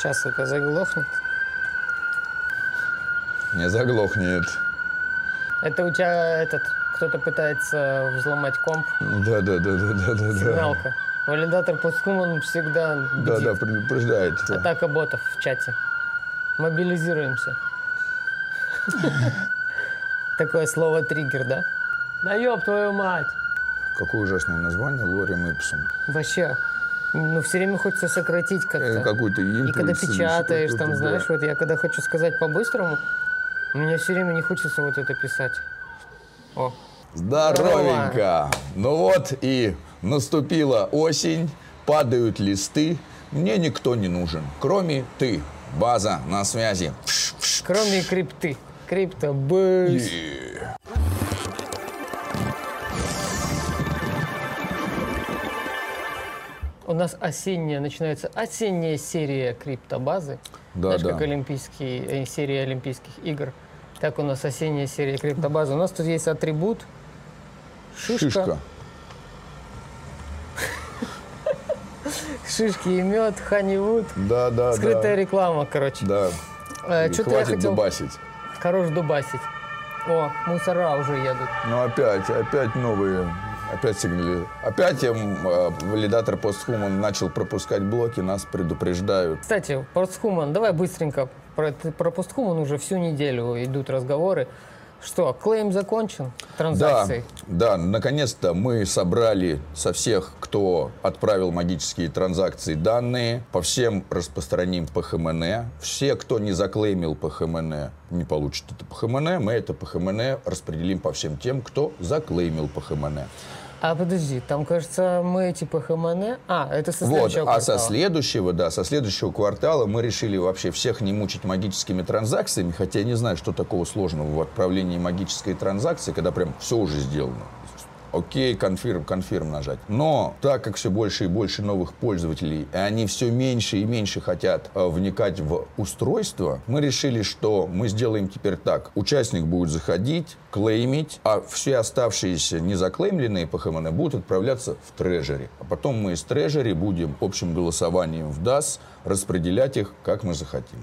Сейчас это заглохнет. Не заглохнет. Это у тебя этот, кто-то пытается взломать комп, Да, да, да, да, да, да, да. сигналка. Валидатор постхуман всегда Да, бдит. да, предупреждает. Атака ботов в чате. Мобилизируемся. Такое слово триггер, да? Да ёб твою мать! Какое ужасное название, Лорем Ипсум. Вообще, ну все время хочется сократить Э, как-то. Какой-то И импульс. когда или печатаешь, там, да. знаешь, вот я когда хочу сказать по-быстрому, мне все время не хочется вот это писать. О, Здоровенько! Ну вот и наступила осень, падают листы. Мне никто не нужен, кроме ты. База на связи. Кроме крипты. Crypto Base. У нас осенняя, начинается осенняя серия криптобазы. Да, Знаешь, да. как олимпийские, э, серия Олимпийских игр. Так у нас осенняя серия криптобазы. У нас тут есть атрибут шишка, Шишка. шишки и мед, ханивуд. Да, да, Скрытая да. реклама, короче. Да. Э, Что-то я хотел... дубасить. Хорош дубасить. О, мусора уже едут. Ну опять, опять новые, опять сигнали. Опять им э, валидатор постхуман начал пропускать блоки, нас предупреждают. Кстати, постхуман, давай быстренько. Про, про постхуман уже всю неделю идут разговоры. Что, клейм закончен? Да, Транзакции? да, наконец-то мы собрали со всех, кто отправил магические транзакции, данные. По всем распространим по ХМН. Все, кто не заклеймил по ХМН, не получат это по ХМН. Мы это по ХМН распределим по всем тем, кто заклеймил по ХМН. А подожди, там, кажется, мы типа ХМН... А, это со Вот, следующего а со следующего, да, со следующего квартала мы решили вообще всех не мучить магическими транзакциями, хотя я не знаю, что такого сложного в отправлении магической транзакции, когда прям все уже сделано. Окей, конфирм, конфирм нажать. Но так как все больше и больше новых пользователей, и они все меньше и меньше хотят э, вникать в устройство, мы решили, что мы сделаем теперь так. Участник будет заходить, клеймить, а все оставшиеся незаклеймленные по ХМН будут отправляться в трежери. А потом мы из трежери будем общим голосованием в DAS распределять их, как мы захотим.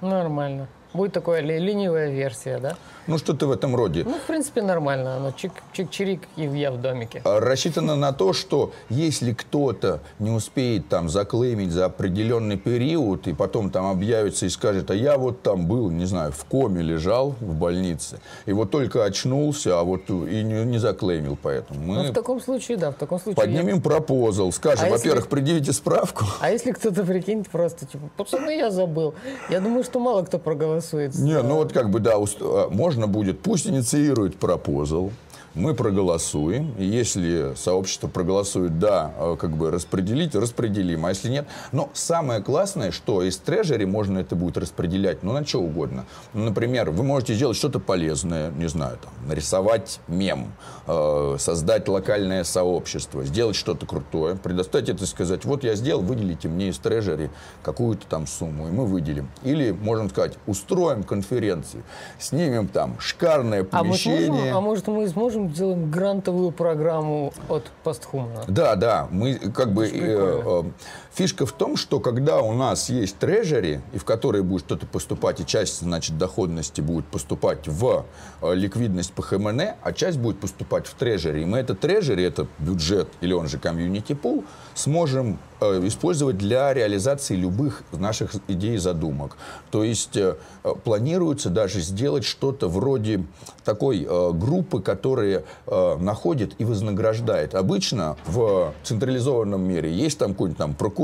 Нормально. Будет такая ленивая версия, да? Ну, что-то в этом роде. Ну, в принципе, нормально. Оно чик- чик-чирик, и я в домике. А, Рассчитано на то, что если кто-то не успеет там заклеймить за определенный период, и потом там объявится и скажет, а я вот там был, не знаю, в коме лежал в больнице, и вот только очнулся, а вот и не, не заклеймил поэтому. Ну, Мы в таком случае, да, в таком случае... я- поднимем пропозал, скажем, А если- во-первых, предъявите справку. А если кто-то, прикинь, просто, типа, пацаны, я забыл. Я думаю, что мало кто проголосует. Не, ну вот как бы, да, уст- а, можно будет, пусть инициирует пропозал, мы проголосуем, если сообщество проголосует «да», а, как бы распределить, распределим, а если нет. Но самое классное, что из трежери можно это будет распределять, ну, на что угодно. Например, вы можете сделать что-то полезное, не знаю, там, нарисовать мем, э, создать локальное сообщество, сделать что-то крутое, предоставить это и сказать, вот я сделал, выделите мне из трежери какую-то там сумму, и мы выделим. Или, можно сказать, устроим конференцию, снимем там шикарное А, помещение. сможем, а может мы сможем сделать грантовую программу от Постхумана? Да, да, мы как бы э, э, фишка в том, что когда у нас есть трежери, и в которые будет что-то поступать, и часть, значит, доходности будет поступать в э, ликвидность по ХМН, а часть будет поступать в трежери. И мы этот трежери, это бюджет, или он же комьюнити пул, сможем э, использовать для реализации любых наших идей и задумок. То есть э, планируется даже сделать что-то вроде такой группы, которая находит и вознаграждает. Обычно в централизованном мире есть там какой-нибудь там прокурор,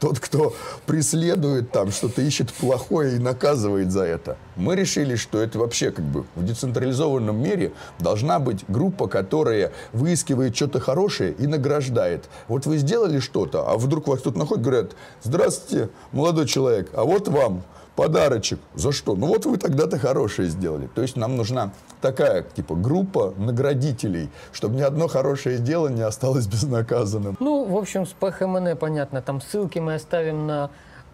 тот, кто преследует там, что-то ищет плохое и наказывает за это. Мы решили, что это вообще как бы в децентрализованном мире должна быть группа, которая выискивает что-то хорошее и награждает. Вот вы сделали что-то, а вдруг вас тут находит, говорят, здравствуйте, молодой человек, а вот вам подарочек. За что? Ну вот вы тогда-то хорошее сделали. То есть нам нужна такая, типа, группа наградителей, чтобы ни одно хорошее дело не осталось безнаказанным. Ну, в общем, с ПХМН понятно. Там ссылки мы оставим на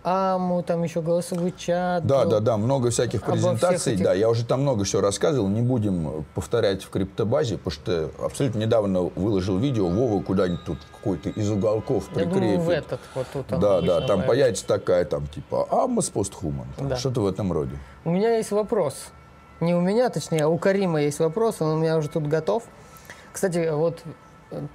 АМУ, там еще голосовой чат. Да, был. да, да, много всяких Обо презентаций. этих- Да, я уже там много всего рассказывал, не будем повторять в криптобазе, потому что абсолютно недавно выложил видео, Вова куда-нибудь тут какой-то из уголков Я думаю, прикрепит. в этот вот тут Да, да, там появится. появится такая, там, типа, Амос постхуман, Да. что-то в этом роде. У меня есть вопрос. Не у меня, точнее, а у Карима есть вопрос, он у меня уже тут готов. Кстати, вот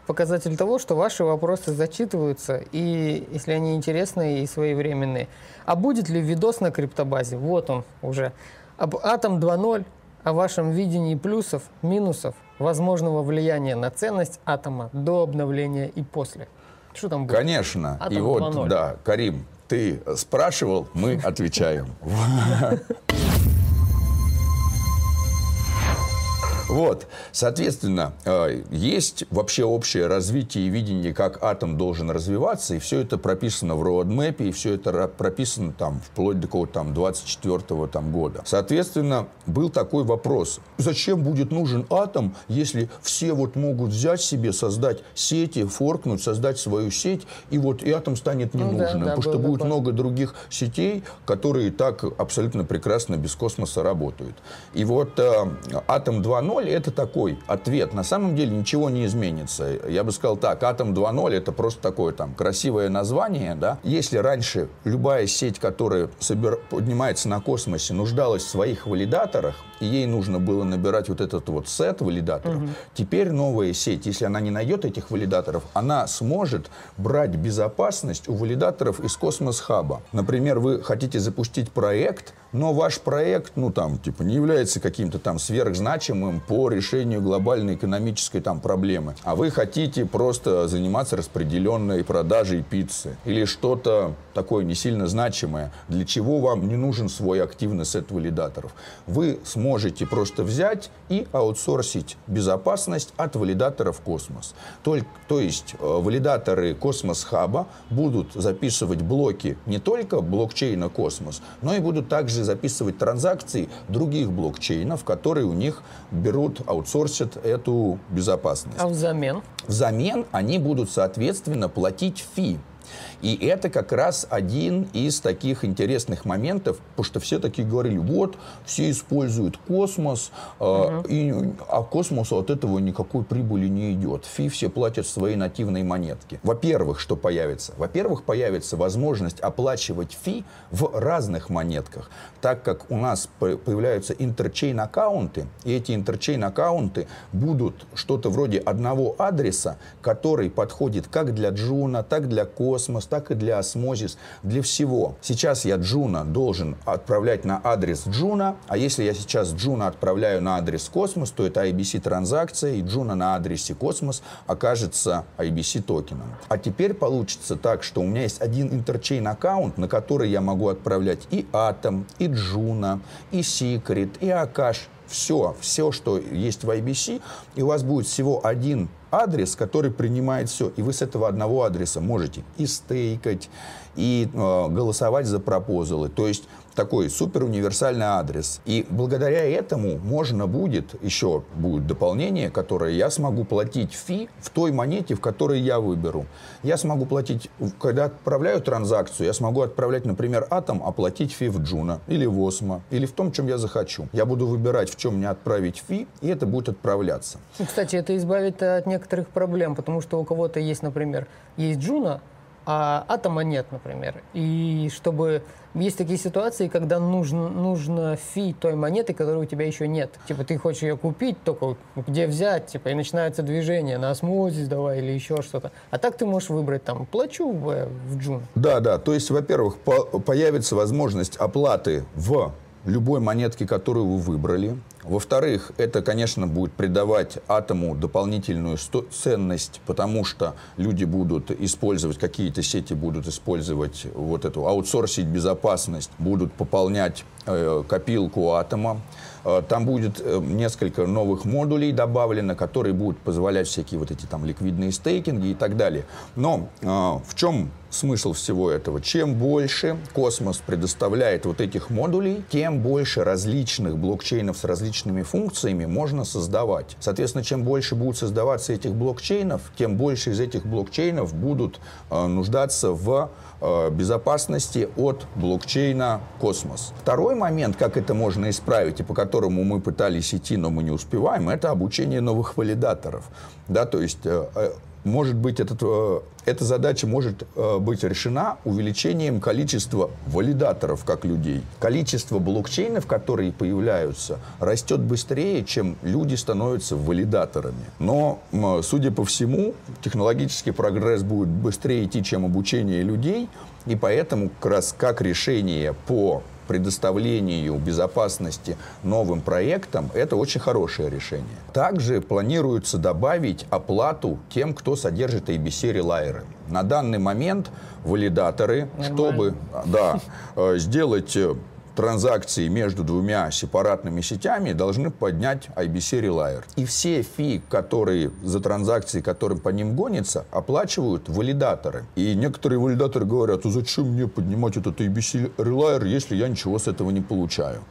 показатель того, что ваши вопросы зачитываются, и если они интересные и своевременные. А будет ли видос на криптобазе? Вот он уже. Об Атом 2.0, о вашем видении плюсов, минусов, возможного влияния на ценность атома до обновления и после. Что там будет? Конечно. Атом И вот, 2.0. да, Карим, ты спрашивал, мы отвечаем. Вот, соответственно, э, есть вообще общее развитие и видение, как атом должен развиваться, и все это прописано в роадмэпе, и все это прописано там вплоть до какого-то там 24 там, года. Соответственно, был такой вопрос, зачем будет нужен атом, если все вот могут взять себе, создать сети, форкнуть, создать свою сеть, и вот и атом станет Ну да, ненужным, да, потому что будет такой. много других сетей, которые так абсолютно прекрасно без космоса работают. И вот э, Атом 2.0 это такой ответ. На самом деле ничего не изменится. Я бы сказал так, Атом 2.0 это просто такое там красивое название. Да? Если раньше любая сеть, которая собир- поднимается на космосе, нуждалась в своих валидаторах, и ей нужно было набирать вот этот вот сет валидаторов, теперь новая сеть, если она не найдет этих валидаторов, она сможет брать безопасность у валидаторов из космос-хаба. Например, вы хотите запустить проект, но ваш проект, ну там, типа, не является каким-то там сверхзначимым по решению глобальной экономической там проблемы, а вы хотите просто заниматься распределенной продажей пиццы или что-то такое не сильно значимое, для чего вам не нужен свой активный сет валидаторов. Вы сможете просто взять и аутсорсить безопасность от валидаторов космос. Толь- то есть э, валидаторы Космос Хаба будут записывать блоки не только блокчейна Космос, но и будут также записывать транзакции других блокчейнов, которые у них берут, аутсорсят эту безопасность. А взамен? Взамен они будут, соответственно, платить fee. И это как раз один из таких интересных моментов, потому что все такие говорили, вот, все используют космос, э, и, а космосу от этого никакой прибыли не идет. Fee все платят свои нативные монетки. Во-первых, что появится? Во-первых, появится возможность оплачивать fee в разных монетках, так как у нас по- появляются interchain-аккаунты, и эти interchain-аккаунты будут что-то вроде одного адреса, который подходит как для Juno, так для Космос, так и для Osmosis, для всего. Сейчас я Juno должен отправлять на адрес Juno, а если я сейчас Juno отправляю на адрес Космос, то это IBC транзакция, и Juno на адресе Космос окажется IBC токеном. А теперь получится так, что у меня есть один interchain аккаунт, на который я могу отправлять и Атом, и Juno, и Secret, и Akash. Все, все, что есть в IBC, и у вас будет всего один адрес, который принимает все. И вы с этого одного адреса можете и стейкать, и э, голосовать за пропозалы. То есть такой супер универсальный адрес. И благодаря этому можно будет, еще будет дополнение, которое я смогу платить fee в той монете, в которой я выберу. Я смогу платить, когда отправляю транзакцию, я смогу отправлять, например, Атом, оплатить fee в Джуна или в Осмо, или в том, чем я захочу. Я буду выбирать, в чем мне отправить fee, и это будет отправляться. Кстати, это избавит от некоторых проблем, потому что у кого-то есть, например, есть Джуна, а атома нет, например. И чтобы... Есть такие ситуации, когда нужно, нужно fee той монеты, которой у тебя еще нет. Типа ты хочешь ее купить, только где взять, типа, и начинается движение на Osmosis давай или еще что-то. А так ты можешь выбрать там, плачу в, в Джун. Да, да. То есть, во-первых, по- появится возможность оплаты в любой монетке, которую вы выбрали. Во-вторых, это, конечно, будет придавать атому дополнительную ценность, потому что люди будут использовать, какие-то сети будут использовать вот эту, аутсорсить безопасность, будут пополнять э, копилку атома. Э, Там будет э, несколько новых модулей добавлено, которые будут позволять всякие вот эти там ликвидные стейкинги и так далее. Но э, в чем смысл всего этого? Чем больше космос предоставляет вот этих модулей, тем больше различных блокчейнов с различными функциями можно создавать. Соответственно, чем больше будут создаваться этих блокчейнов, тем больше из этих блокчейнов будут нуждаться в безопасности от блокчейна «Космос». Второй момент, как это можно исправить, и по которому мы пытались идти, но мы не успеваем, это обучение новых валидаторов. Да, то есть э, э, может быть, этот, э, эта задача может э, быть решена увеличением количества валидаторов как людей. Количество блокчейнов, которые появляются, растет быстрее, чем люди становятся валидаторами. Но, судя по всему, технологический прогресс будет быстрее идти, чем обучение людей, и поэтому как раз как решение по предоставлению безопасности новым проектам, это очень хорошее решение. Также планируется добавить оплату тем, кто содержит ABC релайеры. На данный момент валидаторы, Нормально. чтобы да, э, сделать э, транзакции между двумя сепаратными сетями должны поднять IBC Relier. И все фи, которые за транзакции, которые по ним гонятся, оплачивают валидаторы. И некоторые валидаторы говорят, а зачем мне поднимать этот IBC Relier, если я ничего с этого не получаю?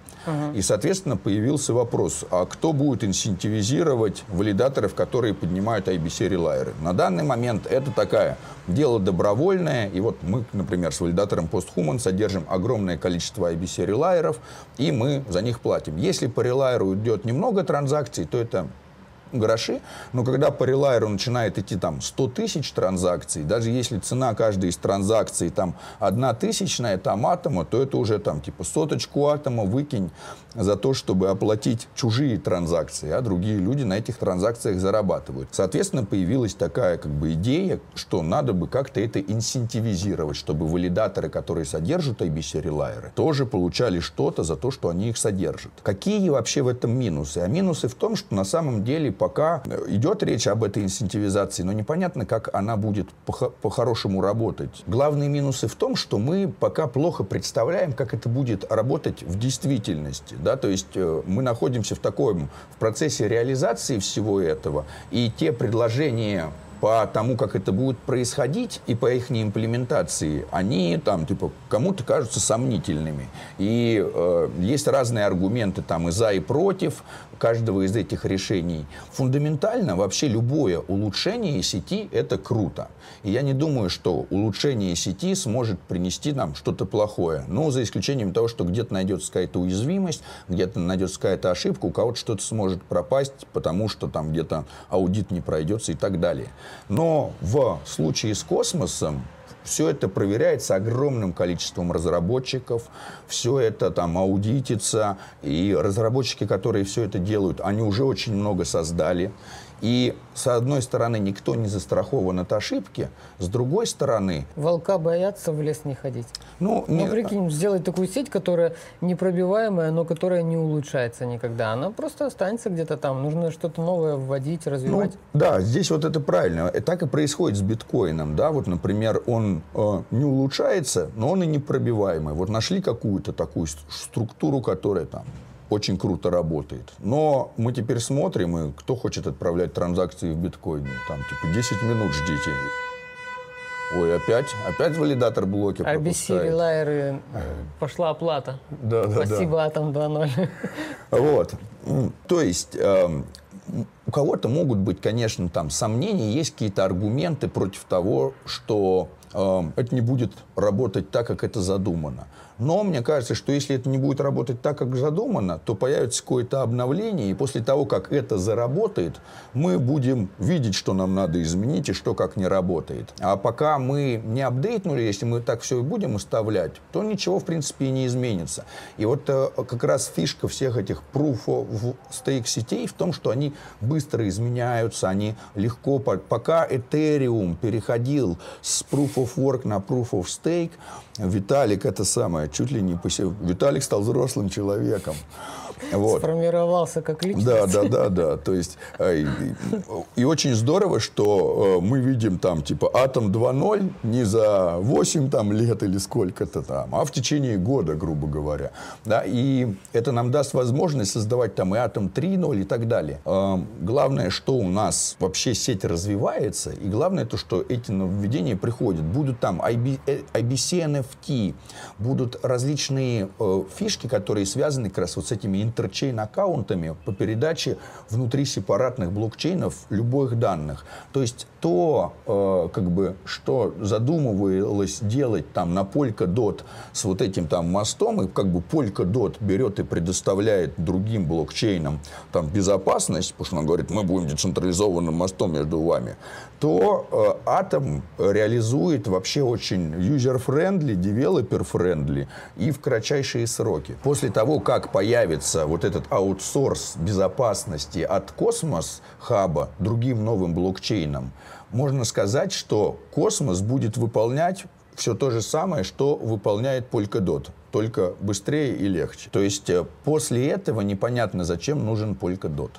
И, соответственно, появился вопрос, а кто будет инсентивизировать валидаторов, которые поднимают IBC релайеры? На данный момент это такая дело добровольное. И вот мы, например, с валидатором PostHuman содержим огромное количество IBC релайеров, и мы за них платим. Если по релайеру идет немного транзакций, то это гроши, но когда по релайеру начинает идти там 100 тысяч транзакций, даже если цена каждой из транзакций там одна тысячная там атома, то это уже там типа соточку атома выкинь за то, чтобы оплатить чужие транзакции, а другие люди на этих транзакциях зарабатывают. Соответственно, появилась такая как бы идея, что надо бы как-то это инсентивизировать, чтобы валидаторы, которые содержат IBC релайеры, тоже получали что-то за то, что они их содержат. Какие вообще в этом минусы? А минусы в том, что на самом деле пока идет речь об этой инсентивизации, но непонятно, как она будет по-хорошему работать. Главные минусы в том, что мы пока плохо представляем, как это будет работать в действительности. Да? То есть э, мы находимся в таком в процессе реализации всего этого, и те предложения по тому, как это будет происходить, и по их имплементации, они там, типа, кому-то кажутся сомнительными. И э, есть разные аргументы там и за, и против каждого из этих решений. Фундаментально вообще любое улучшение сети – это круто. И я не думаю, что улучшение сети сможет принести нам что-то плохое. Но за исключением того, что где-то найдется какая-то уязвимость, где-то найдется какая-то ошибка, у кого-то что-то сможет пропасть, потому что там где-то аудит не пройдется и так далее. Но в случае с космосом все это проверяется огромным количеством разработчиков, все это там аудитится, и разработчики, которые все это делают, они уже очень много создали. И с одной стороны никто не застрахован от ошибки, с другой стороны... Волка боятся в лес не ходить. Ну, ну не... прикинь, сделать такую сеть, которая непробиваемая, но которая не улучшается никогда. Она просто останется где-то там. Нужно что-то новое вводить, развивать. Ну, да, здесь вот это правильно. И так и происходит с биткоином. Да? Вот, например, он э, не улучшается, но он и непробиваемый. Вот нашли какую-то такую структуру, которая там очень круто работает. Но мы теперь смотрим, и кто хочет отправлять транзакции в биткоине, там типа 10 минут ждите. Ой, опять, опять валидатор блоки RBC релайеры, пошла оплата. Да, да, Спасибо, да. Атом 2.0. Вот. То есть, э, у кого-то могут быть, конечно, там сомнения, есть какие-то аргументы против того, что э, это не будет работать так, как это задумано. Но мне кажется, что если это не будет работать так, как задумано, то появится какое-то обновление, и после того, как это заработает, мы будем видеть, что нам надо изменить и что как не работает. А пока мы не апдейтнули, если мы так все и будем оставлять, то ничего, в принципе, и не изменится. И вот э, как раз фишка всех этих proof of stake сетей в том, что они быстро изменяются, они легко... Пока Ethereum переходил с proof of work на proof of stake, Виталик это самое, чуть ли не посев... Виталик стал взрослым человеком. Вот. Сформировался как личность. Да, да, да, да. То есть, э, и, и очень здорово, что э, мы видим там, типа, Атом 2.0 не за 8 там, лет или сколько-то там, а в течение года, грубо говоря. Да, и это нам даст возможность создавать там и Атом 3.0 и так далее. Э, главное, что у нас вообще сеть развивается, и главное то, что эти нововведения приходят. Будут там IB, IBC NFT, будут различные фишки, которые связаны как раз вот с этими интерчейн-аккаунтами по передаче внутри сепаратных блокчейнов любых данных. То есть то, э, как бы, что задумывалось делать там на Polkadot с вот этим там мостом, и как бы Polkadot берет и предоставляет другим блокчейнам там безопасность, потому что он говорит, мы будем децентрализованным мостом между вами, то э, Atom реализует вообще очень user-friendly, developer-friendly и в кратчайшие сроки. После того, как появится вот этот аутсорс безопасности от Cosmos Hub а другим новым блокчейном, можно сказать, что Космос будет выполнять все то же самое, что выполняет Polkadot, только быстрее и легче. То есть э, после этого непонятно, зачем нужен Polkadot.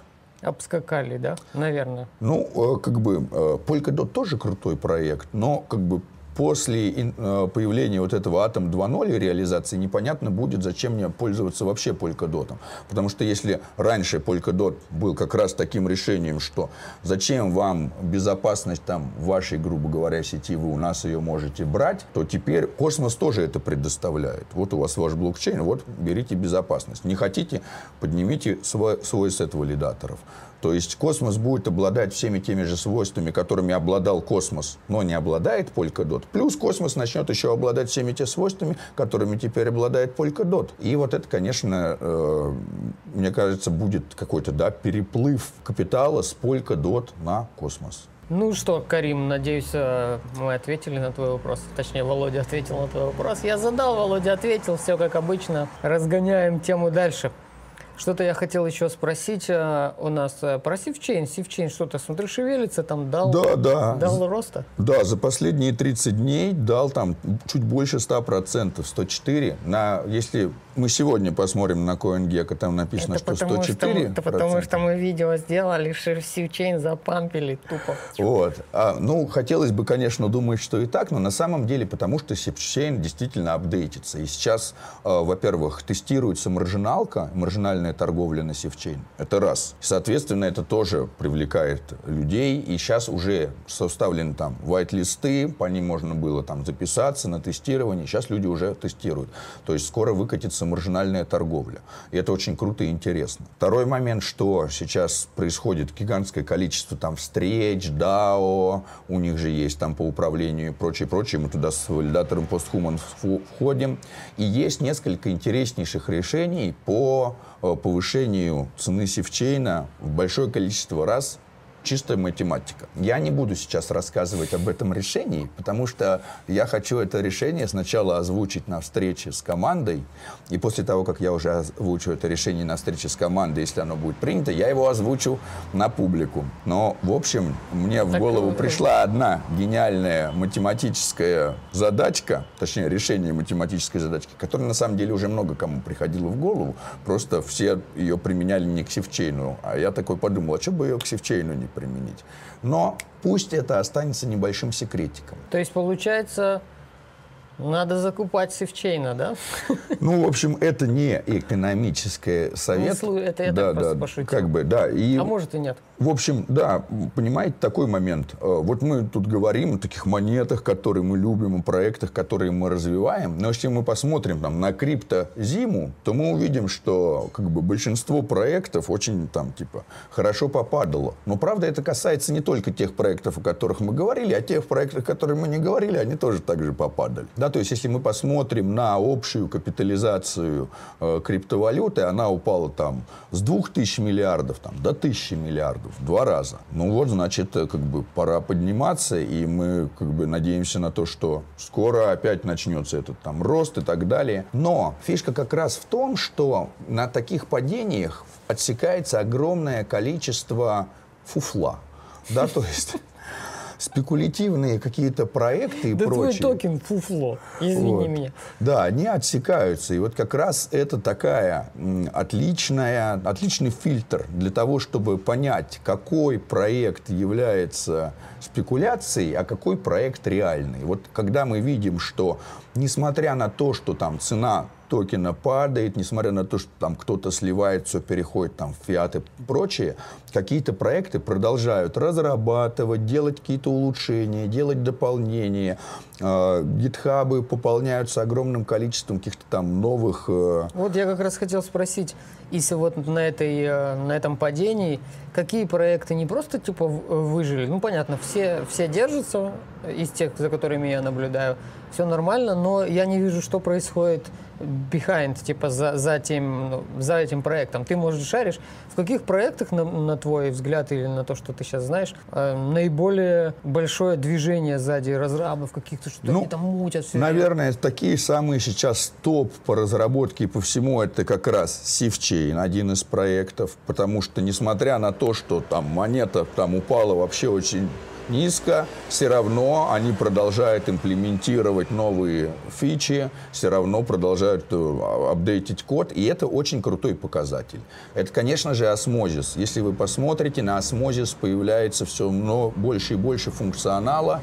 Обскакали, да? Наверное. Ну, э, как бы э, Polkadot тоже крутой проект, но как бы после э, появления вот этого Atom 2.0 реализации непонятно будет, зачем мне пользоваться вообще Polkadot. Потому что если раньше Polkadot был как раз таким решением, что зачем вам безопасность там вашей, грубо говоря, сети, вы у нас ее можете брать, то теперь Космос тоже это предоставляет. Вот у вас ваш блокчейн, вот берите безопасность. Не хотите, поднимите свой, свой сет валидаторов. То есть космос будет обладать всеми теми же свойствами, которыми обладал космос, но не обладает Polkadot. Плюс космос начнет еще обладать всеми теми свойствами, которыми теперь обладает Polkadot. И вот это, конечно, э, мне кажется, будет какой-то да, переплыв капитала с Polkadot на космос. Ну что, Карим, надеюсь, э, мы ответили на твой вопрос. Точнее, Володя ответил на твой вопрос. Я задал, Володя ответил. Все как обычно. Разгоняем тему дальше. Что-то я хотел еще спросить а, у нас э, про Sifchain. Sifchain что-то, смотрю, шевелится, там дал, да, да. дал роста? Да, за последние 30 дней дал там чуть больше 100%, 104. На, если мы сегодня посмотрим на CoinGecko, там написано, это что 104%. Что, это потому что мы видео сделали, Sifchain запампили тупо. Вот. А, ну, хотелось бы, конечно, думать, что и так, но на самом деле, потому что Sifchain действительно апдейтится. И сейчас, э, во-первых, тестируется маржиналка, маржинальная нелегальная торговля на севчейн. Это раз. Соответственно, это тоже привлекает людей. И сейчас уже составлены там white-листы, по ним можно было там записаться на тестирование. Сейчас люди уже тестируют. То есть скоро выкатится маржинальная торговля. И это очень круто и интересно. Второй момент, что сейчас происходит гигантское количество там встреч, DAO, у них же есть там по управлению и прочее, прочее. Мы туда с валидатором PostHuman входим. И есть несколько интереснейших решений по повышению цены севчейна в большое количество раз чистая математика. Я не буду сейчас рассказывать об этом решении, потому что я хочу это решение сначала озвучить на встрече с командой, и после того, как я уже озвучу это решение на встрече с командой, если оно будет принято, я его озвучу на публику. Но, в общем, мне в голову пришла одна гениальная математическая задачка, точнее, решение математической задачки, которая на самом деле уже много кому приходила в голову, просто все ее применяли не к Севчейну, а я такой подумал, а что бы ее к Севчейну не применить. Но пусть это останется небольшим секретиком. То есть, получается, надо закупать севчейна, да? Ну, в общем, это не экономический совет. Ну, это я да, так просто да, пошутил. Как бы, да. И, а может и нет. В общем, да, понимаете, такой момент. Э, вот мы тут говорим о таких монетах, которые мы любим, о проектах, которые мы развиваем. Но если мы посмотрим там, на крипто-зиму, то мы увидим, что как бы, большинство проектов очень там, типа, хорошо попадало. Но, правда, это касается не только тех проектов, о которых мы говорили, а тех проектов, о которых мы не говорили, они тоже так же попадали. Да, то есть, если мы посмотрим на общую капитализацию э, криптовалюты, она упала там с 2000 миллиардов там, до 1000 миллиардов, в два раза. Ну вот, значит, э, как бы пора подниматься, и мы как бы надеемся на то, что скоро опять начнется этот там рост и так далее. Но фишка как раз в том, что на таких падениях отсекается огромное количество фуфла. Да, то есть спекулятивные какие-то проекты и да прочее. твой токен фуфло, извини вот. меня. Да, они отсекаются. И вот как раз это такая отличная, отличный фильтр для того, чтобы понять, какой проект является спекуляцией, а какой проект реальный. Вот когда мы видим, что несмотря на то, что там цена токена падает, несмотря на то, что там кто-то сливает, все переходит там в фиат и прочее, какие-то проекты продолжают разрабатывать, делать какие-то улучшения, делать дополнения. Э, гитхабы пополняются огромным количеством каких-то там новых... Э, вот я как раз хотел спросить, если вот на, этой, э, на этом падении, какие проекты не просто типа выжили, ну понятно, все, все держатся из тех, за которыми я наблюдаю, все нормально, но я не вижу, что происходит behind, типа за, за, тем, ну, за этим проектом. Ты, может, шаришь, в каких проектах, на, на твой взгляд, или на то, что ты сейчас знаешь, э, наиболее большое движение сзади разрабов каких-то, что ну, они там мутят? Все наверное, время. такие самые сейчас топ по разработке и по всему, это как раз SafeChain, один из проектов, потому что, несмотря на то, что там монета там упала вообще очень низко, все равно они продолжают имплементировать новые фичи, все равно продолжают э, апдейтить код, и это очень крутой показатель. Это, конечно же, Osmosis. Если вы посмотрите, на Osmosis появляется все больше и больше функционала,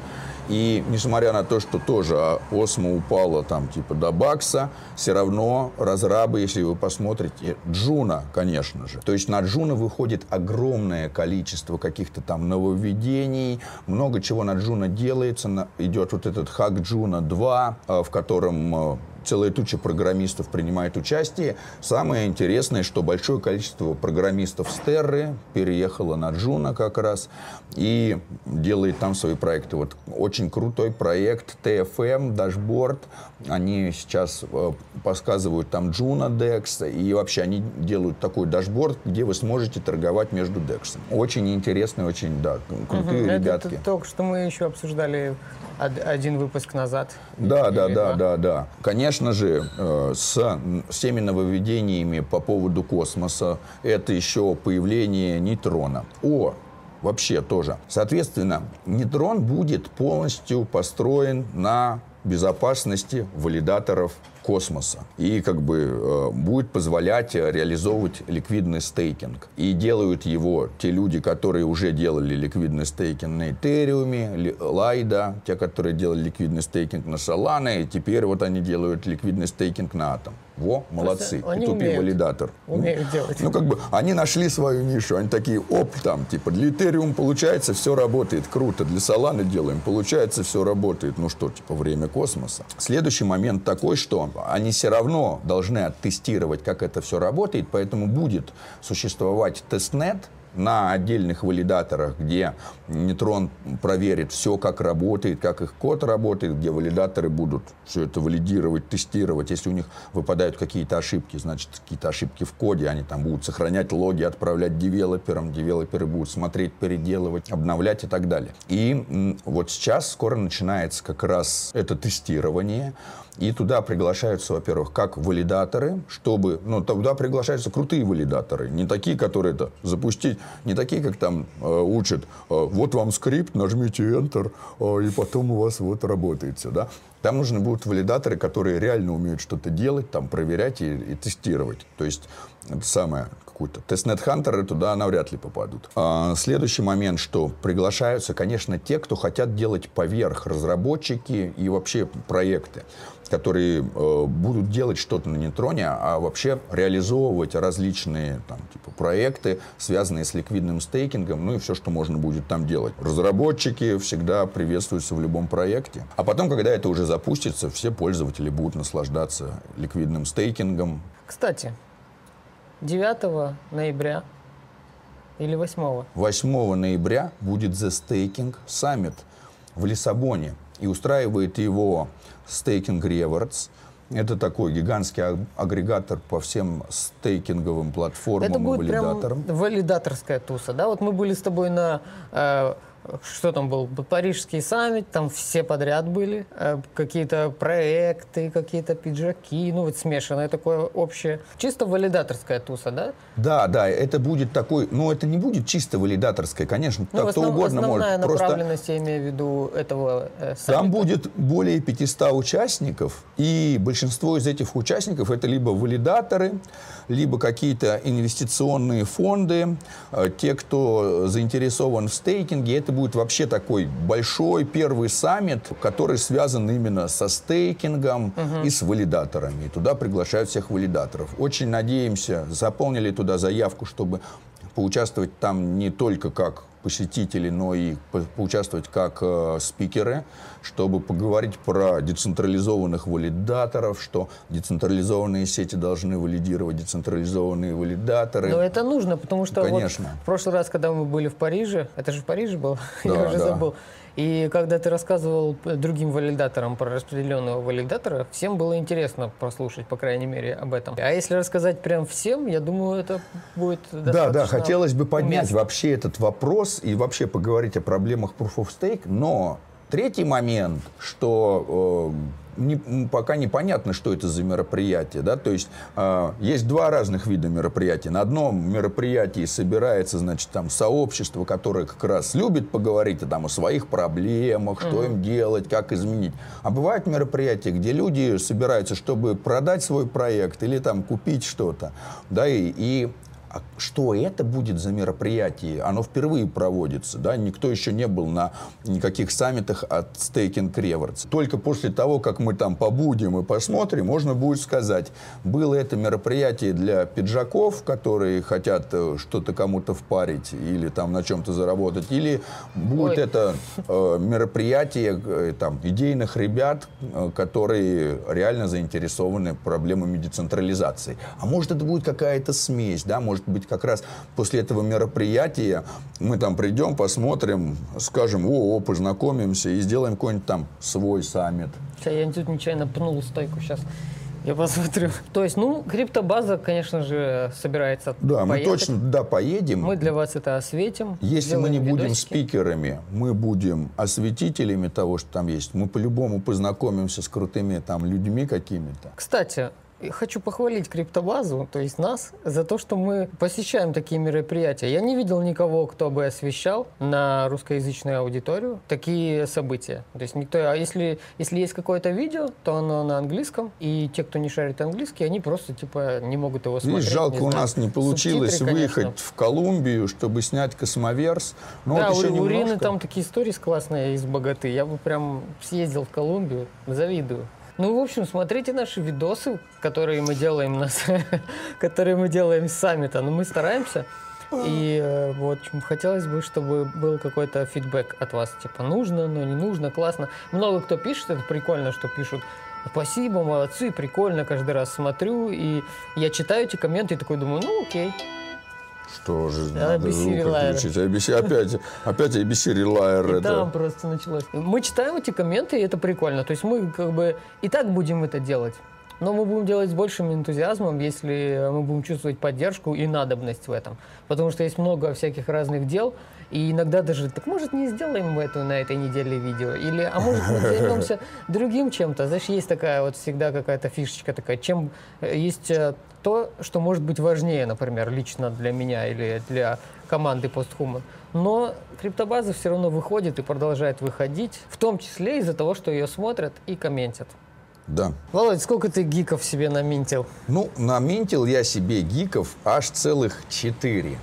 и несмотря на то, что тоже Осмо упала там типа до бакса, все равно разрабы, если вы посмотрите, Джуна, конечно же. То есть на Джуна выходит огромное количество каких-то там нововведений, много чего на Джуна делается. Идет вот этот Hack Juno 2, в котором э, целая туча программистов принимает участие. Самое интересное, что большое количество программистов с Терры переехало на Джуна как раз и делает там свои проекты. Вот очень крутой проект TFM, дашборд. Они сейчас э, подсказывают там Джуна DEX, и вообще они делают такой дашборд, где вы сможете торговать между дексами. Очень интересный, очень, да, крутые угу, ребятки. Это, это только что мы еще обсуждали один выпуск назад. Да, да, да, да, да. Конечно же, э, с всеми нововведениями по поводу космоса, это еще появление нейтрона. О, вообще тоже. Соответственно, нейтрон будет полностью построен на безопасности валидаторов космоса. И как бы э, будет позволять реализовывать ликвидный стейкинг. И делают его те люди, которые уже делали ликвидный стейкинг на Этериуме, Лайда, те, которые делали ликвидный стейкинг на Solana, и теперь вот они делают ликвидный стейкинг на Атом. Во, молодцы. Они P2P умеют, валидатор. Умеют ну, делать. Ну, как бы, они нашли свою нишу. Они такие, оп, там, типа, для Ethereum получается, все работает, круто. Для Solana делаем, получается, все работает. Ну что, типа, время космоса. Следующий момент такой, что они все равно должны оттестировать, как это все работает, поэтому будет существовать тестнет, на отдельных валидаторах, где нейтрон проверит все, как работает, как их код работает, где валидаторы будут все это валидировать, тестировать. Если у них выпадают какие-то ошибки, значит, какие-то ошибки в коде, они там будут сохранять логи, отправлять девелоперам, девелоперы будут смотреть, переделывать, обновлять и так далее. И вот сейчас скоро начинается как раз это тестирование. И туда приглашаются, во-первых, как валидаторы, чтобы, ну, туда приглашаются крутые валидаторы, не такие, которые это запустить, не такие, как там э, учат, э, вот вам скрипт, нажмите Enter, э, и потом у вас вот работает все, да. Там нужны будут валидаторы, которые реально умеют что-то делать, там, проверять и, и тестировать. То есть, это самое, какой-то тестнет-хантеры туда навряд ли попадут. А, следующий момент, что приглашаются, конечно, те, кто хотят делать поверх разработчики и вообще проекты которые э, будут делать что-то на нейтроне, а вообще реализовывать различные там, типа, проекты, связанные с ликвидным стейкингом, ну и все, что можно будет там делать. Разработчики всегда приветствуются в любом проекте. А потом, когда это уже запустится, все пользователи будут наслаждаться ликвидным стейкингом. Кстати, 9 ноября или 8? 8 ноября будет The Staking Summit в Лиссабоне. И устраивает его Staking Rewards. Это такой гигантский агрегатор по всем стейкинговым платформам Это будет и валидаторам. Прям валидаторская туса, да? Вот мы были с тобой на э, что там был, Парижский саммит, там все подряд были, э, какие-то проекты, какие-то пиджаки, ну вот смешанное такое общее. Чисто валидаторская туса, да? Да, да, это будет такой, ну это не будет чисто валидаторская, конечно, ну, так основ, кто угодно основная может. направленность, просто... я имею в виду, этого э, саммита. Там будет более 500 участников, и большинство из этих участников это либо валидаторы, либо какие-то инвестиционные фонды, э, те, кто заинтересован в стейкинге, это будет будет вообще такой большой первый саммит, который связан именно со стейкингом и с валидаторами. И туда приглашают всех валидаторов. Очень надеемся, заполнили туда заявку, чтобы поучаствовать там не только как посетители, но и по поучаствовать как э, спикеры, чтобы поговорить про децентрализованных валидаторов, что децентрализованные сети должны валидировать децентрализованные валидаторы. Но это нужно, потому что Конечно. вот в прошлый раз, когда мы были в Париже, это же в Париже был, Да, я уже да. забыл. И когда ты рассказывал другим валидаторам про распределенного валидатора, всем было интересно послушать, по крайней мере, об этом. А если рассказать прям всем, я думаю, это будет Да, да, хотелось бы поднять уместно. вообще этот вопрос и вообще поговорить о проблемах Proof of Stake, но третий момент, что э, не- пока непонятно, что это за мероприятие, да, то есть э, есть два разных вида мероприятий. На одном мероприятии собирается, значит, там сообщество, которое как раз любит поговорить о, там, о своих проблемах, что им делать, как изменить. А бывают мероприятия, где люди собираются, чтобы продать свой проект или там купить что-то, да, и, и а что это будет за мероприятие? Оно впервые проводится, да, никто еще не был на никаких саммитах от Staking Rewards. Только после того, как мы там побудем и посмотрим, можно будет сказать, было это мероприятие для пиджаков, которые хотят э, что-то кому-то впарить или там на чем-то заработать, или будет Ой. это э, мероприятие э, там, идейных ребят, э, которые реально заинтересованы проблемами децентрализации. А может, это будет какая-то смесь, да, может быть, как раз после этого мероприятия мы там придем, посмотрим, скажем, о, о, познакомимся и сделаем какой-нибудь там свой саммит. Я тут нечаянно пнул стойку сейчас. Я посмотрю. То есть, ну, криптобаза, конечно же, собирается Да, мы поехать. точно туда поедем. Мы для вас это осветим. Если мы не сделаем будем видосики. спикерами, мы будем осветителями того, что там есть. Мы по-любому познакомимся с крутыми там людьми какими-то. Кстати, хочу похвалить криптобазу, то есть нас, за то, что мы посещаем такие мероприятия. Я не видел никого, кто бы освещал на русскоязычную аудиторию такие события. То есть никто, а если, если есть какое-то видео, то оно на английском, и те, кто не шарит английский, они просто типа не могут его смотреть. Видишь, жалко, у нас не получилось Субтитры, выехать конечно. в Колумбию, чтобы снять космоверс. Ну, да, вот еще у, у Рины немножко. там такие истории классные из богаты. Я бы прям съездил в Колумбию, завидую. Ну, в общем, смотрите наши видосы, которые мы делаем на с- которые мы делаем с саммита. Ну, мы стараемся. И э, вот хотелось бы, чтобы был какой-то фидбэк от вас. Типа, нужно, но не нужно, классно. Много кто пишет, это прикольно, что пишут. Спасибо, молодцы, прикольно, каждый раз смотрю. И я читаю эти комменты и такой думаю, ну окей. Что же, отключить. ABC опять, опять ABC Relier И это. там просто началось. Мы читаем эти комменты, и это прикольно. То есть мы как бы и так будем это делать. Но мы будем делать с большим энтузиазмом, если мы будем чувствовать поддержку и надобность в этом. Потому что есть много всяких разных дел, и иногда даже, так может не сделаем мы эту на этой неделе видео, или, а может мы займемся другим чем-то. Знаешь, есть такая вот всегда какая-то фишечка такая, чем э, есть э, то, что может быть важнее, например, лично для меня или для команды Posthuman. Но криптобаза все равно выходит и продолжает выходить, в том числе из-за того, что ее смотрят и комментят. Да. Володь, сколько ты гиков себе наминтил? Ну, наминтил я себе гиков аж целых четыре.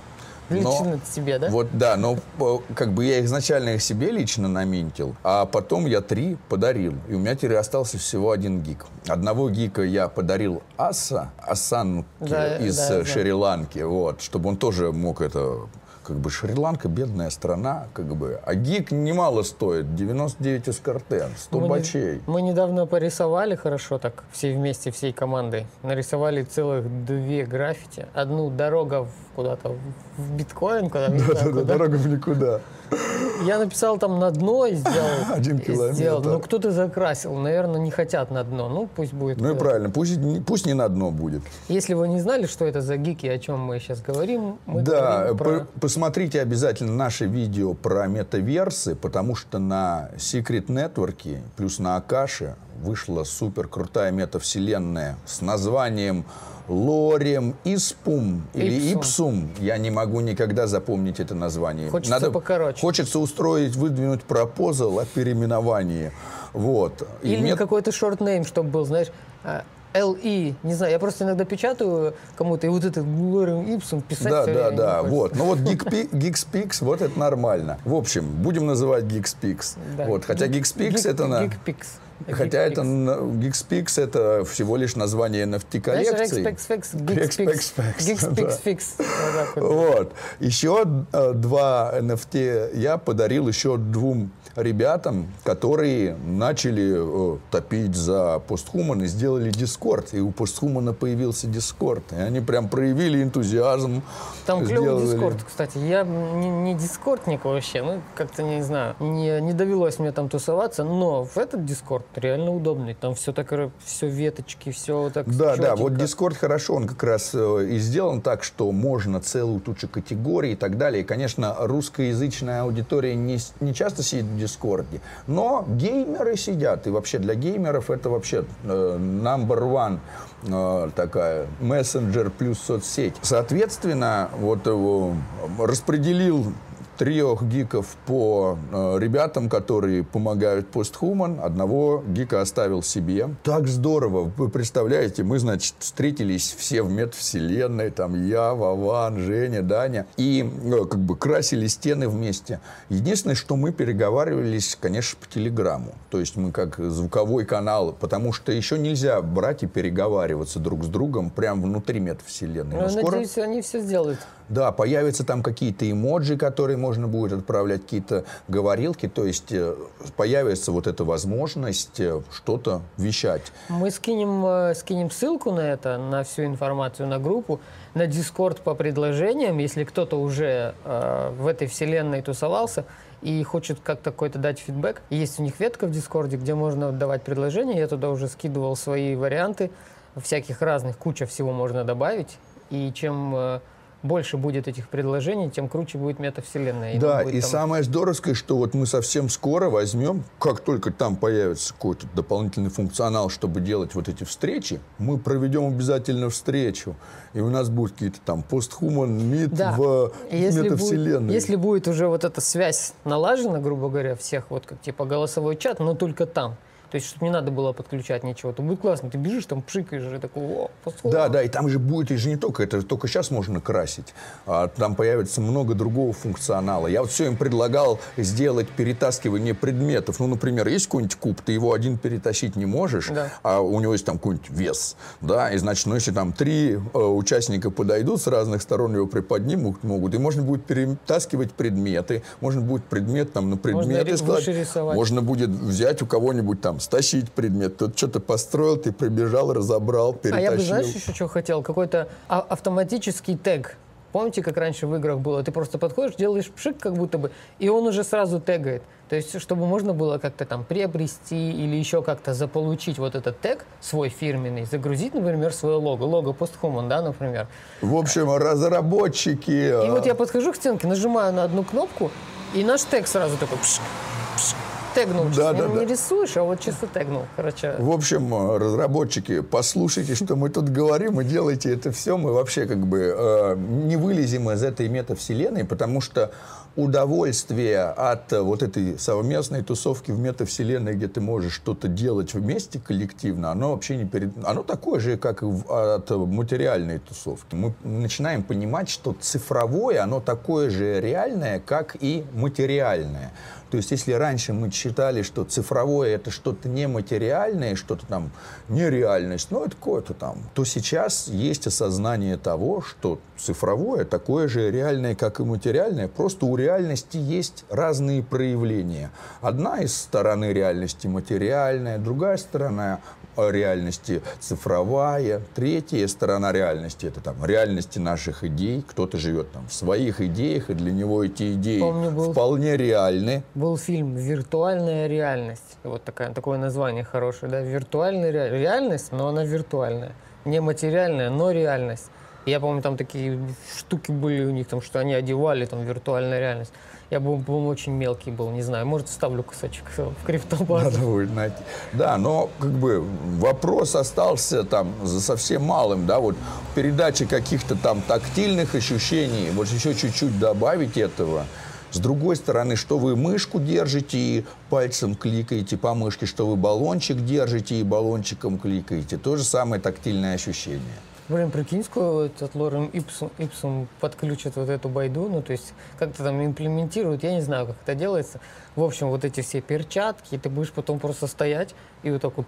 Но- Лично тебе, да? Вот, да, но э, как бы я изначально их себе лично наминтил, а потом я три подарил. И у меня теперь остался всего один гик. Одного гика я подарил Аса, Асанке Да, из да, э, да. Шри-Ланки, вот, чтобы он тоже мог это... Как бы Шри-Ланка бедная страна, как бы. А гик немало стоит, 99 эскортен, 100 Мы не- бачей. Мы недавно порисовали хорошо так, все вместе, всей командой. Нарисовали целых две граффити. Одну дорога в- куда-то в- биткоин, куда не знаю куда. дорога в никуда. Я написал там на дно и сделал. Один километр. сделал. Ну, кто-то закрасил. Наверное, не хотят на дно. Ну, пусть будет. Ну и э, правильно, пусть, пусть не на дно будет. Если вы не знали, что это за гики, о чем мы сейчас говорим, мы Да, говорим про... по- посмотрите обязательно наше видео про метаверсы, потому что на Secret Network плюс на Акаше вышла супер крутая метавселенная с названием Лорем Испум или Ипсум. Ипсум. Я не могу никогда запомнить это название. Хочется покороче. Хочется устроить, выдвинуть пропозал о переименовании. Вот. Или мет- какой-то шорт-нейм, чтобы был, знаешь, а, LE, не знаю, я просто иногда печатаю кому-то, и вот этот Лорем Ипсум писать Да, да, да, вот. Ну вот GeeksPix, вот это нормально. В общем, будем называть GeeksPix. Да. Вот, хотя Geek- GeekSpix Geek- это на... GeekPix. Хотя это GeekSpix это всего лишь название Знаешь, NFT-коллекции. Rex Fix, Rex Geek Fix, Fix, Geek да. Fix Fix. Вот так вот. Вот. Еще э, два NFT я подарил еще двум ребятам, которые начали э, топить за постхуман и сделали Дискорд. И у постхумана появился Дискорд. И они прям проявили энтузиазм. Там клевый сделали. дискорд, кстати. Я не, не дискордник вообще, ну, как-то не знаю. Не, не довелось мне там тусоваться, но в этот дискорд реально удобный. Там все так, все веточки, все так Да, да, чётенько. вот Discord хорошо, он как раз э, и сделан так, что можно целую тучу категорий и так далее. И, конечно, русскоязычная аудитория не, не часто сидит в Дискорде, но геймеры сидят. И вообще для геймеров это вообще э, number one э, такая мессенджер плюс соцсеть. Соответственно, вот его распределил трех гиков по э, ребятам, которые помогают постхуман. Одного гика оставил себе. Так здорово. Вы представляете, мы, значит, встретились все в метавселенной. Там я, Вован, Женя, Даня. И э, как бы красили стены вместе. Единственное, что мы переговаривались, конечно, по телеграмму. То есть мы как звуковой канал. Потому что еще нельзя брать и переговариваться друг с другом прямо внутри метавселенной. Ну, Но я скоро- надеюсь, они все сделают. Да, появятся там какие-то эмоджи, которые можно будет отправлять, какие-то говорилки, то есть э, появится вот эта возможность э, что-то вещать. Мы скинем, э, скинем ссылку на это, на всю информацию на группу, на Дискорд по предложениям, если кто-то уже э, в этой вселенной тусовался и хочет как-то какой-то дать фидбэк. Есть у них ветка в Дискорде, где можно давать предложения. Я туда уже скидывал свои варианты, всяких разных, куча всего можно добавить. И чем больше будет этих предложений, тем круче будет метавселенная. да, нам будет и там- самое здоровское, что вот мы совсем скоро возьмем, как только там появится какой-то дополнительный функционал, чтобы делать вот эти встречи, мы проведем обязательно встречу. И у нас будут какие-то там постхуман, мид Да. в Если метавселенной. будет, если будет уже вот эта связь налажена, грубо говоря, всех, вот как типа голосовой чат, но только там. То есть, чтобы не надо было подключать ничего, то будет классно. Ты бежишь, там пшикаешь, и такой, о, послушай. Да, да, и там же будет, и же не только, это только сейчас можно красить. А там появится много другого функционала. Я вот все им предлагал сделать перетаскивание предметов. Ну, например, есть какой-нибудь куб, ты его один перетащить не можешь, Да. а у него есть там какой-нибудь вес. Да, и значит, ну, если там три э, участника подойдут с разных сторон, его приподнимут могут, и можно будет перетаскивать предметы, можно будет предмет там на предметы ри- складывать. Можно будет взять у кого-нибудь там, стащить предмет. Тут что-то построил, ты пробежал, разобрал, А перетащил. я бы, знаешь, еще что хотел? Какой-то а- автоматический тег. Помните, как раньше в играх было? Ты просто подходишь, делаешь пшик как будто бы, и он уже сразу тегает. То есть, чтобы можно было как-то там приобрести или еще как-то заполучить вот этот тег свой фирменный, загрузить, например, свое лого. Лого Posthuman, да, например. В общем, разработчики... И вот а, я подхожу к стенке, нажимаю на одну кнопку, и наш тег сразу такой пшик, тегнул. Да, да, не, да. рисуешь, а вот чисто тегнул. Короче, В общем, э, разработчики, послушайте, что мы тут говорим, и делайте это все. Мы вообще как бы э, не вылезем из этой метавселенной, потому что удовольствие от э, вот этой совместной тусовки в метавселенной, где ты можешь что-то делать вместе коллективно, оно вообще не перед... Оно такое же, как и от материальной тусовки. Мы начинаем понимать, что цифровое, оно такое же реальное, как и материальное. То есть, если раньше мы считали, что цифровое это что-то нематериальное, что-то там нереальность, ну это какое-то там, то сейчас есть осознание того, что цифровое такое же реальное, как и материальное, просто у реальности есть разные проявления. Одна из стороны реальности материальная, другая сторона реальности цифровая, третья сторона реальности это там реальности наших идей. Кто-то живет там в своих идеях, и для него эти идеи Помню, был- вполне реальны. Был фильм «Виртуальная реальность». Вот такая, такое название хорошее, да? Виртуальная ре- реальность, но она виртуальная. Не материальная, но реальность. Я помню, там такие штуки были у них, там, что они одевали, там, виртуальная реальность. Я, по-моему, очень мелкий был, не знаю. Может, вставлю кусочек в криптобазу. Надо будет найти. Да, но как бы вопрос остался там за совсем малым, да, вот передача каких-то там тактильных ощущений, вот еще чуть-чуть добавить этого, С другой стороны, что вы мышку держите и пальцем кликаете по мышке, что вы баллончик держите и баллончиком кликаете. То же самое тактильное ощущение. Блин, прикинь, скоро этот Лорем Ипсум, Ипсум подключит вот эту байду, ну, то есть как-то там имплементируют, я не знаю, как это делается. В общем, вот эти все перчатки, ты будешь потом просто стоять и вот так вот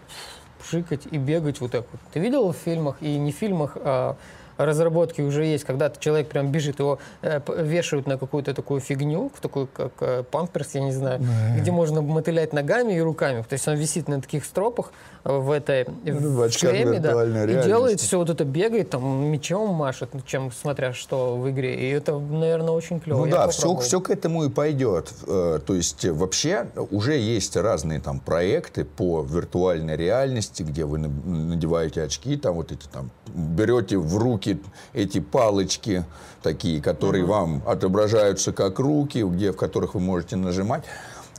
пшикать и бегать вот так вот. Ты видел в фильмах, и не в фильмах, а разработки уже есть, когда человек прям бежит, его э, вешают на какую-то такую фигню, в такой как э, памперс, я не знаю, mm-hmm. где можно мотылять ногами и руками. То есть он висит на таких стропах э, в этой ну, в шлеме, да, и делает все вот это, бегает, там мечом машет, чем смотря что в игре. И это, наверное, очень клево. Ну я да, все, все к этому и пойдет. То есть вообще уже есть разные там проекты по виртуальной реальности, где вы надеваете очки, там вот эти там берете в руки руки, эти палочки такие, которые угу. вам отображаются как руки, где, в которых вы можете нажимать.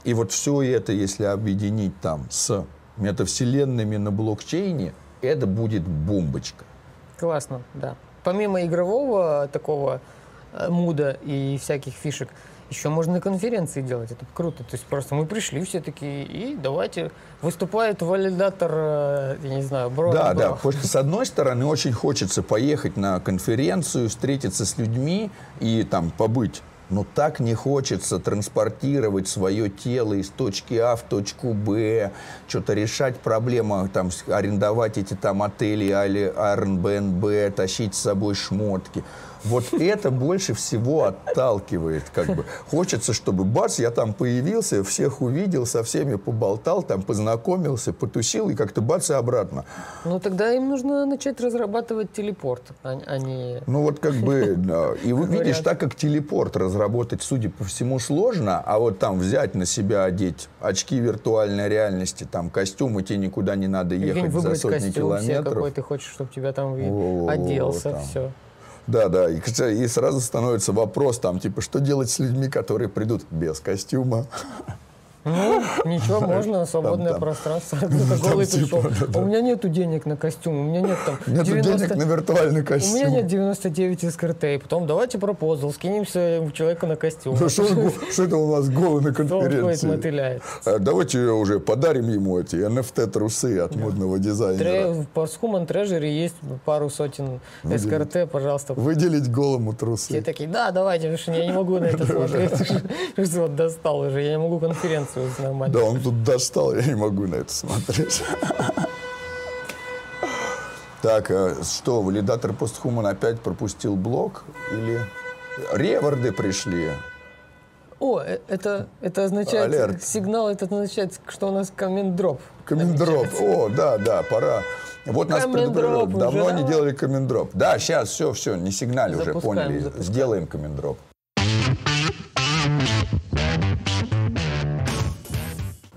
И вот все это, если объединить там с метавселенными на блокчейне, это будет бомбочка. Классно, да. Помимо игрового такого э, муда и всяких фишек, еще можно конференции делать, это круто. То есть просто мы пришли все такие, и давайте выступает валидатор, э, я не знаю, бро. Да, бро. да, потому что с одной стороны очень хочется поехать на конференцию, встретиться с людьми и там побыть но так не хочется транспортировать свое тело из точки А в точку Б, что-то решать проблемы, там, арендовать эти там отели, Airbnb, тащить с собой шмотки. Вот это больше всего отталкивает, как бы. Хочется, чтобы бац, я там появился, всех увидел, со всеми поболтал, там познакомился, потусил, и как-то бац, и обратно. Ну, тогда им нужно начать разрабатывать телепорт, а, а не... Ну, вот как бы, да. И вы видишь, так как телепорт разработать, судя по всему, сложно, а вот там взять на себя, одеть очки виртуальной реальности, там костюмы, тебе никуда не надо ехать за сотни костюм километров. Себе, какой ты хочешь, чтобы тебя там О, оделся, там. все. Да, да. И, и сразу становится вопрос там, типа, что делать с людьми, которые придут без костюма? Ну, ничего, можно, свободное там, там. пространство. голый типа, Да, да. У меня нету денег на костюм, у меня нет там... Нету 90... денег на виртуальный костюм. У меня нет 99 из и потом давайте пропозал, скинемся человеку на костюм. Ну, что, что это у нас голый на конференции? А, давайте уже подарим ему эти NFT-трусы от модного дизайнера. В Human Treasury есть пару сотен СКРТ, пожалуйста. Выделить голому трусы. Все такие, да, давайте, я не могу на это смотреть. Вот достал уже, я не могу конференцию чувствуется нормально. Да, он тут достал, я не могу на это смотреть. Так, а что, валидатор постхуман опять пропустил блок? Или реварды пришли? О, э, это, это означает, Алерт. сигнал это означает, что у нас комендроп. Комендроп, о, да, да, пора. Вот нас предупреждали, давно не делали комендроп. Да, сейчас, все, все, не сигнали уже, поняли, запускаем. сделаем комендроп.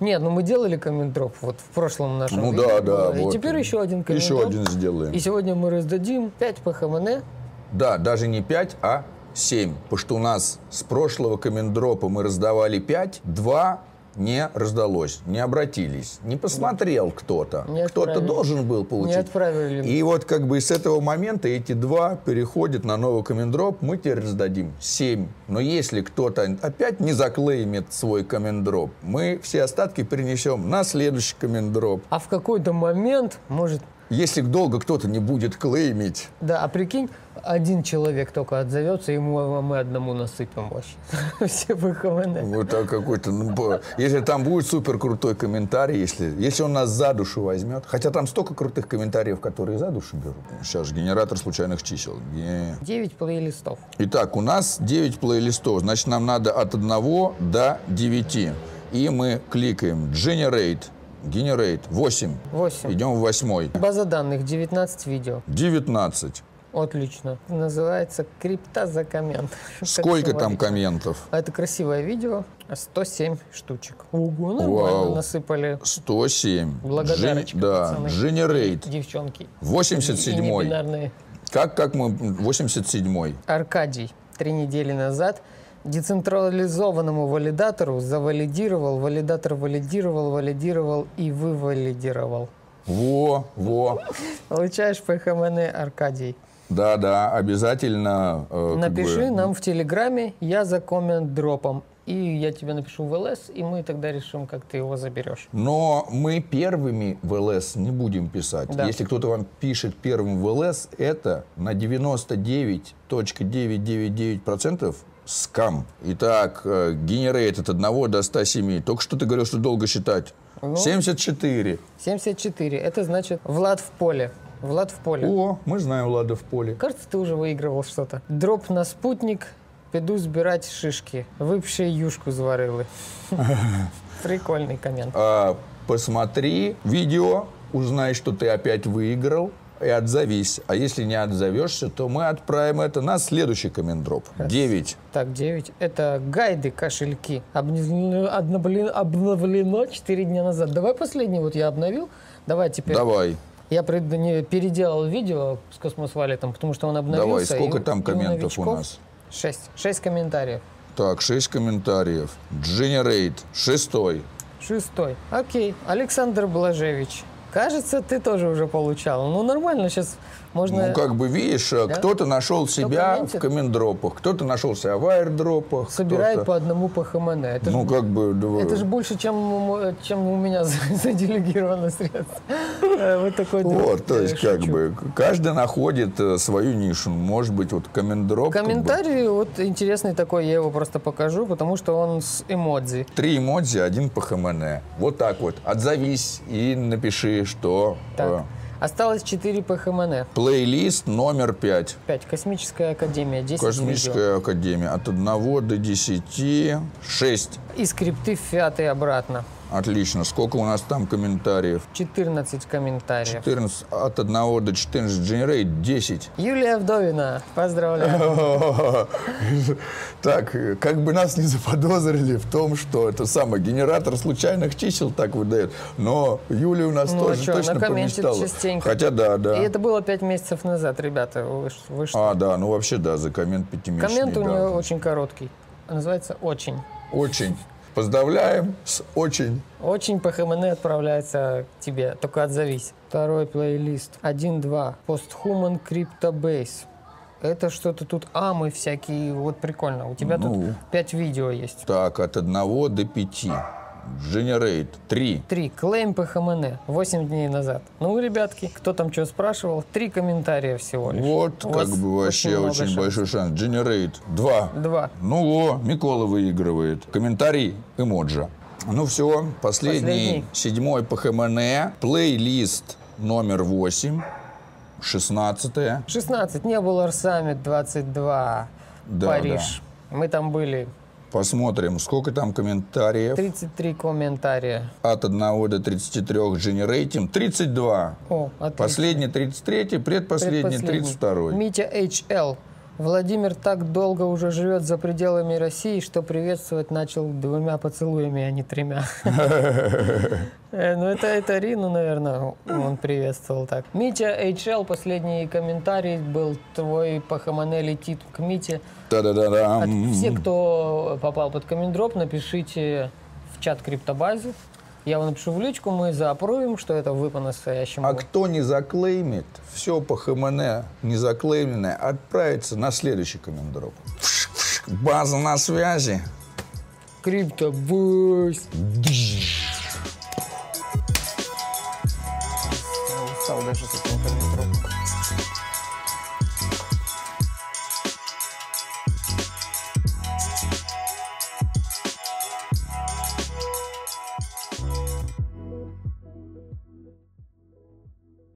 Нет, ну мы делали коммент-дроп вот в прошлом нашем Ну да, да. И вот. теперь еще один коммент Еще один сделаем. И сегодня мы раздадим 5 по ХМН. Да, даже не 5, а 7. Потому что у нас с прошлого коммент-дропа мы раздавали 5, 2 не раздалось, не обратились, не посмотрел кто-то. Кто-то должен был получить. Не отправили. И вот как бы с этого момента эти два переходят на новый комендроп. Мы теперь раздадим семь. Но если кто-то опять не заклеймит свой комендроп, мы все остатки перенесем на следующий комендроп. А в какой-то момент может если долго кто-то не будет клеймить. Да, а прикинь, один человек только отзовется, ему мы одному насыпем вообще. Все ВХВН. Вот так какой-то. Ну, если там будет супер крутой комментарий, если, если он нас за душу возьмет. Хотя там столько крутых комментариев, которые за душу берут. Сейчас же генератор случайных чисел. 9 плейлистов. Итак, у нас 9 плейлистов. Значит, нам надо от 1 до 9. И мы кликаем Generate Generate 8. 8. Идем в восьмой. База данных 19 видео. 19. Отлично. Называется «Крипта за коммент». Сколько там комментов? Это красивое видео. 107 штучек. Ого, нормально насыпали. 107. Благодарочка, Да. пацаны. Generate. Девчонки. 87-й. Как, как мы... 87-й. Аркадий. Три недели назад децентрализованному валидатору завалидировал, валидатор валидировал, валидировал и вывалидировал. Во, во. Получаешь ПХМН Аркадий. Да, да, обязательно. Э, Напиши бы... нам в Телеграме, я за коммент дропом. и я тебе напишу в ЛС, и мы тогда решим, как ты его заберешь. Но мы первыми в ЛС не будем писать. Да. Если кто-то вам пишет первым в ЛС, это на 99.999% скам. Итак, э, генерейт от 1 до 107. Только что ты говорил, что долго считать. Ну. 74. 74. Это значит Влад в поле. Влад в поле. О, мы знаем Лада в поле. Кажется, ты уже выигрывал что-то. Дроп на спутник, піду збирать шишки. Випши юшку зварили. Прикольный коммент. А, посмотри видео, узнай, что ты опять выиграл, и отзовись. А если не отзовешься, то мы отправим это на следующий комментдроп. 9. Так, 9. Это гайды кошельки. Обновлено, 4 дня назад. Давай последний вот я обновил. Давай теперь. Давай. Я переделал видео с космосвалетом, потому что он обновился. Давай, сколько и- там у комментов у нас? Шесть. Шесть комментариев. Так, 6 комментариев. Generate. Шестой. Шестой. Окей. Александр Блажевич. Кажется, ты тоже уже получал. Ну, нормально, сейчас можно... Ну, как бы, видишь, э, Да? кто-то нашел себя в комментдропах, кто-то нашел себя в аирдропах. собирает по одному по ХМН. Это Ну, ж- как бы... да, Это же больше, чем, чем у меня заделегировано средств. Э, Вот такой. Вот, то есть, как бы, каждый находит э, свою нишу. Может быть, вот бы, Комментарий вот интересный такой, я его просто покажу, потому что он с эмодзи. Три эмодзи, один по ХМН. Вот так вот. Отзовись и напиши, что... Так. Осталось 4 по ХМН. плейлист номер пять. 5. Космическая академия. 10 видео. Космическая академия. От 1 до 10. 6. И скрипты в фиат и обратно. Отлично. Сколько у нас там комментариев? 14 комментариев. 14. От 1 до 14. Generate 10. Юлия Вдовина. Поздравляю. Так, как бы нас не заподозрили в том, что это самый генератор случайных чисел так выдает. Но Юлия у нас Ну, тоже чё, точно помечтала. частенько. Хотя да, да. И это было 5 месяцев назад, ребята. Вы, вы что? А, да, ну вообще да, за коммент пятимесячный. Коммент у да. нее очень короткий. Называется «Очень». Очень. Поздравляем с очень. Очень по ХМН отправляется к тебе, только отзовись. Второй плейлист. 1-2. Posthuman Cryptobase. Это что-то тут амы всякие, вот прикольно. У тебя Ну. тут 5 видео есть. Так, от 1 до 5. Generate 3. Три. Клейм по ХМН. 8 дней назад. Ну, ребятки, кто там что спрашивал? Три комментария всего лишь. Вот, У как бы вообще очень, шансов. большой шанс. Generate 2. Два. Ну о, Микола выигрывает. Комментарий эмоджа. Ну все, последний, Последний. седьмой по ХМН. Плейлист номер 8. 16 16. Не было Арсамит 22. Да, Париж. Мы там были. Посмотрим, сколько там комментариев. 33 комментария. От 1 до 33 Generating. 32. О, отлично. Последний 33, предпоследний 32. Митя HL. Владимир так долго уже живет за пределами России, что приветствовать начал двумя поцелуями, а не тремя. Э, Ну, это, это Рину, наверное, он приветствовал так. Митя HL, последний комментарий был твой по Хамане летит к Мите. Да-да-да-да. От- Все, кто попал под комментдроп, напишите в чат криптобазы. Я вам напишу в личку, мы заапрувим, что это вы по-настоящему. А кто не заклеймит, все PHMN не заклейменное отправится на следующий комментдроп. База на связи. Cryptobase. Я устал даже с этим.